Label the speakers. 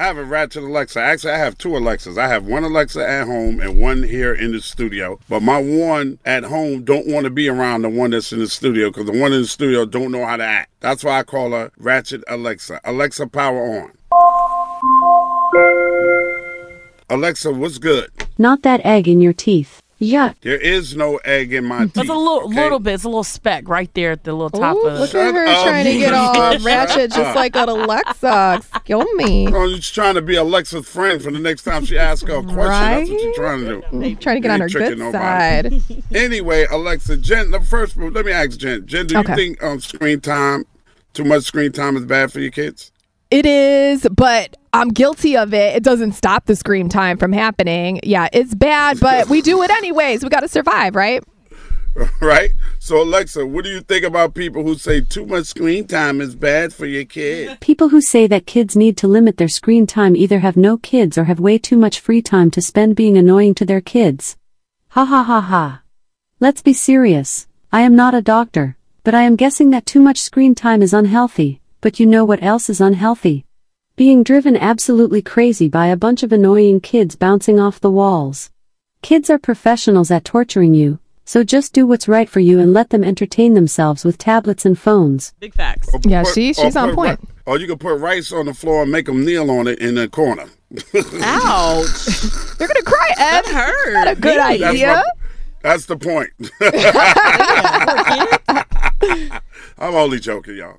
Speaker 1: I have a Ratchet Alexa. Actually, I have two Alexas. I have one Alexa at home and one here in the studio. But my one at home don't want to be around the one that's in the studio because the one in the studio don't know how to act. That's why I call her Ratchet Alexa. Alexa, power on. Alexa, what's good?
Speaker 2: Not that egg in your teeth. Yuck.
Speaker 1: There is no egg in my teeth.
Speaker 3: It's a little,
Speaker 1: okay?
Speaker 3: little bit. It's a little speck right there at the little top
Speaker 4: Ooh,
Speaker 3: of
Speaker 4: look at her
Speaker 1: up.
Speaker 4: trying to get all ratchet, just like an Alexa. Kill me.
Speaker 1: No, you're just trying to be Alexa's friend for the next time she asks her a question. That's what you're trying to do.
Speaker 4: Trying to get
Speaker 1: You
Speaker 4: on her
Speaker 1: ain't
Speaker 4: good
Speaker 1: nobody.
Speaker 4: side.
Speaker 1: Anyway, Alexa, Jen, the first, let me ask Jen. Jen, do you think um, screen time, too much screen time is bad for your kids?
Speaker 4: It is, but I'm guilty of it. It doesn't stop the screen time from happening. Yeah, it's bad, but we do it anyways. We got to survive, right?
Speaker 1: right? So, Alexa, what do you think about people who say too much screen time is bad for your kid?
Speaker 2: People who say that kids need to limit their screen time either have no kids or have way too much free time to spend being annoying to their kids. Ha ha ha ha. Let's be serious. I am not a doctor, but I am guessing that too much screen time is unhealthy. But you know what else is unhealthy? Being driven absolutely crazy by a bunch of annoying kids bouncing off the walls. Kids are professionals at torturing you, so just do what's right for you and let them entertain themselves with tablets and phones.
Speaker 3: Big facts.
Speaker 1: Or
Speaker 4: Yeah,
Speaker 1: put-
Speaker 4: she- she's on point.
Speaker 1: ri- Or you can put rice on the floor and make them kneel on it in the corner.
Speaker 3: Ouch.
Speaker 4: You're going to cry, Ed.
Speaker 3: that hurt.
Speaker 4: Not a good
Speaker 3: Me.
Speaker 1: That's,
Speaker 4: idea.
Speaker 1: my- that's the point. I'm only joking, y'all.